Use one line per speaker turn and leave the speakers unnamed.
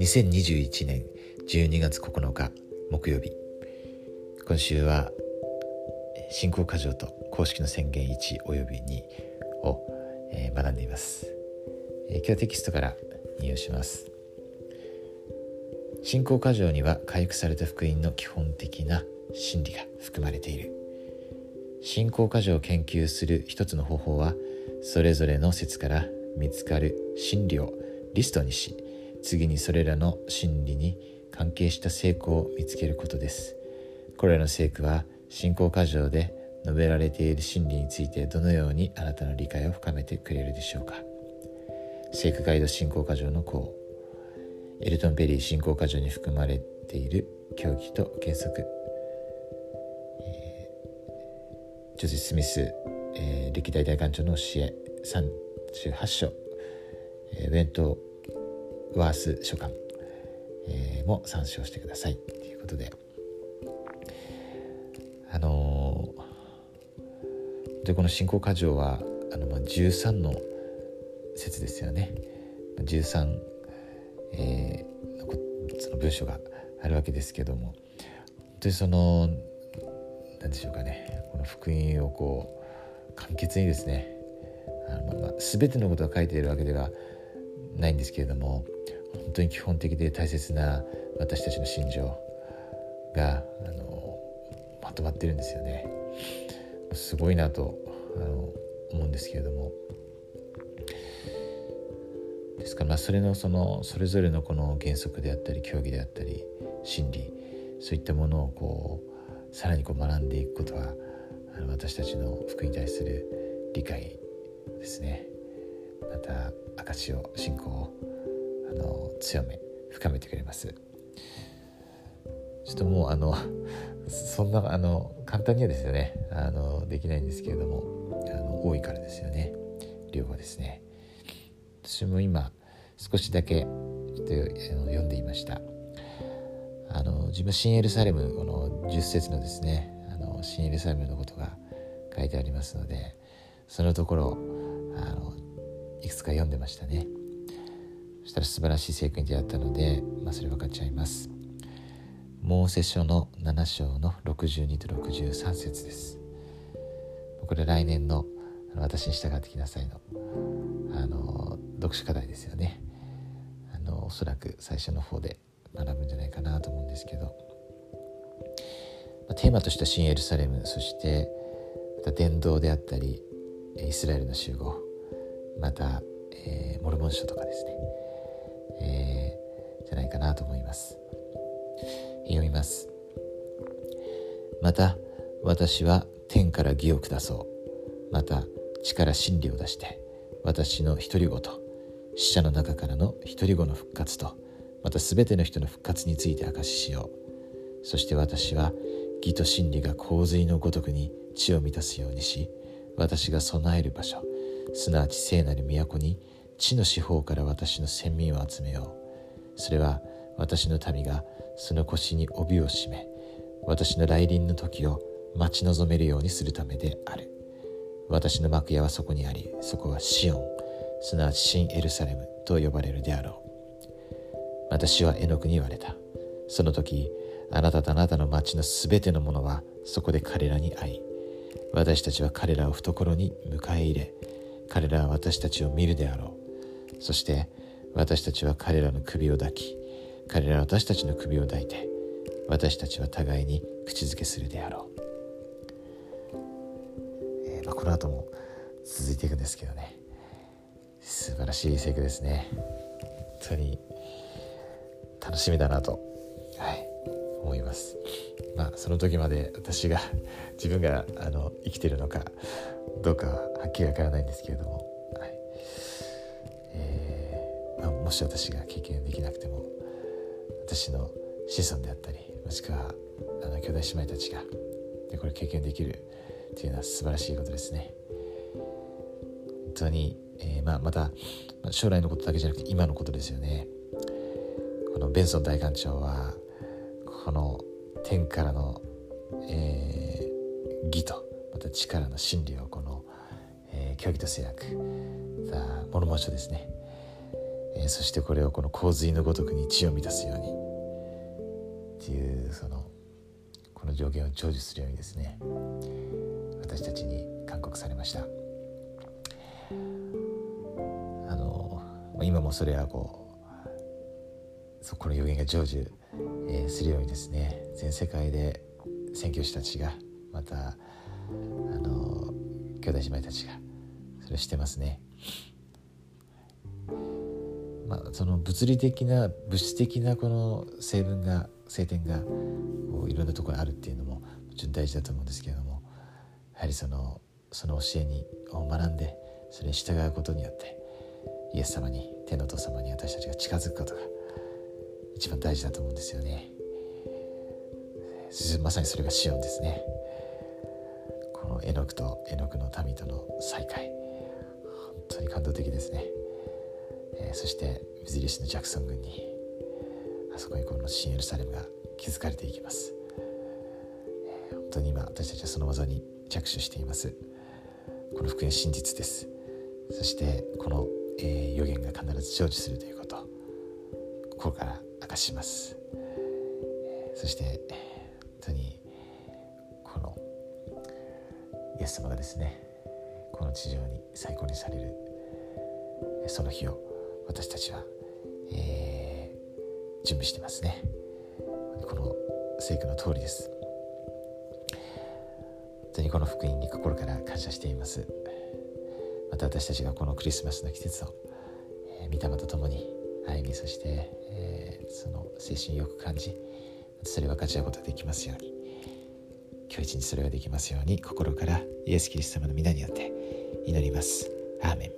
2021年12月9日木曜日。今週は進行箇条と公式の宣言1および2を、えー、学んでいます、えー、今日はテキストから引用します。信仰箇条には回復された福音の基本的な真理が含まれている。信仰箇条を研究する一つの方法はそれぞれの説から見つかる真理をリストにし次にそれらの真理に関係した聖句を見つけることです。これらの聖句は信仰箇条で述べられている真理についてどのようにあなたの理解を深めてくれるでしょうか。聖句ガイド信仰箇条の項。エルトン・ペリー信仰箇条に含まれている教義と原則、ジョゼス・スミス、えー、歴代大官長の教え38章、えー、ウェント・ワース書簡、えー、も参照してくださいということで。あのー、でこの信仰箇条はあの、まあ、13の説ですよね。13、えー、その文章があるわけですけども。本当にその何でしょうかねこの福音をこう簡潔にですねあの、まあ、全てのことが書いているわけではないんですけれども本当に基本的で大切な私たちの心情があのまとまってるんですよね。すごいなとあの思うんですけれどもですからまあそれのそのそれぞれのこの原則であったり教義であったり真理そういったものをこうさらにこう学んでいくことはあの私たちの福に対する理解ですね。また証を信仰をあの強め深めてくれます。ちょっともうあの そんなあの簡単にはですよね。あのできないんですけれどもあの多いからですよね。量はですね。私も今少しだけちょっと読んでいました。あの自分新エルサレムこの10節のですねあの新エルサレムのことが書いてありますのでそのところあのいくつか読んでましたね。そしたら素晴らしい聖句に出会ったので、まあ、それ分かっちゃいます。モーセ書の7章の62と63節です。これ来年の私に従ってきなさいのあの読書課題ですよね。あのおそらく最初の方で学ぶんじゃないかなと思うんですけど、まあ、テーマとしては新エルサレムそしてまた伝道であったりイスラエルの集合また、えー、モルモン書とかですね、えー、じゃないかなと思います。読みます。また私は天から義を下そう。また地から真理を出して私の独り言死者の中からの独り子の復活と。また全ての人の復活について証ししよう。そして私は義と真理が洪水のごとくに地を満たすようにし私が備える場所すなわち聖なる都に地の四方から私の先民を集めよう。それは私の民がその腰に帯を締め私の来臨の時を待ち望めるようにするためである。私の幕屋はそこにありそこはシオンすなわち新エルサレムと呼ばれるであろう。私は絵の具に言われた。その時あなたとあなたの町のすべてのものはそこで彼らに会い私たちは彼らを懐に迎え入れ彼らは私たちを見るであろう。そして私たちは彼らの首を抱き彼らは私たちの首を抱いて私たちは互いに口づけするであろう、えー、まあ、この後も続いていくんですけどね。素晴らしい聖句ですね。本当に。楽しみだなと、はい、思います。まあその時まで私が 自分があの生きてるのかどうかははっきりわからないんですけれども、はい。えーまあ、もし私が経験できなくても私の子孫であったりもしくはあの兄弟姉妹たちがでこれ経験できるというのは素晴らしいことですね。本当に、えー、まあ、また将来のことだけじゃなくて今のことですよねこのベンソン大官長はこの天からの、えー、義とまた力の真理をこの、え教義と制約物申書ですね、えー、そしてこれをこの洪水のごとくに地を満たすようにっていうそのこの上限を成就するようにですね私たちに勧告されました。あの今もそれはこうこの予言が成就、えー、するようにですね全世界で宣教師たちがまたあの兄弟姉妹たちがそれしてますね。まあ、その物理的な物質的なこの成分が晴天がこういろんなところにあるっていうのももちろん大事だと思うんですけれどもやはりそのその教えにを学んでそれに従うことによってイエス様に天の父様に私たちが近づくことが一番大事だと思うんですよね。まさにそれがシオンですね。この絵の具と絵の具の民との再会。本当に感動的ですね。えー、そして水印のジャクソン軍にあそこにこの新エルサレムが築かれていきます、えー、本当に今私たちはその技に着手しています。この福音真実です。そしてこの、えー、予言が必ず成就するということ。心から明かします、そして本当にこのイエス様がですねこの地上に最高にされるその日を私たちは、えー、準備してますね。この聖句の通りです。本当にこの福音に心から感謝しています。また私たちがこのクリスマスの季節を、えー、御霊と共に歩みそして、えー、その精神よく感じそれを分かち合うことができますように今日一日それができますように心からイエス・キリスト様の皆によって祈ります。アーメン